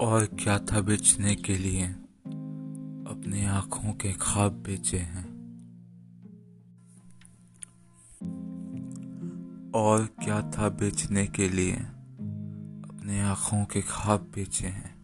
اور کیا تھا بیچنے کے لیے؟ اپنے آنکھوں کے خواب بیچے ہیں۔ اور کیا تھا بیچنے کے لیے؟ اپنے آنکھوں کے خواب بیچے ہیں۔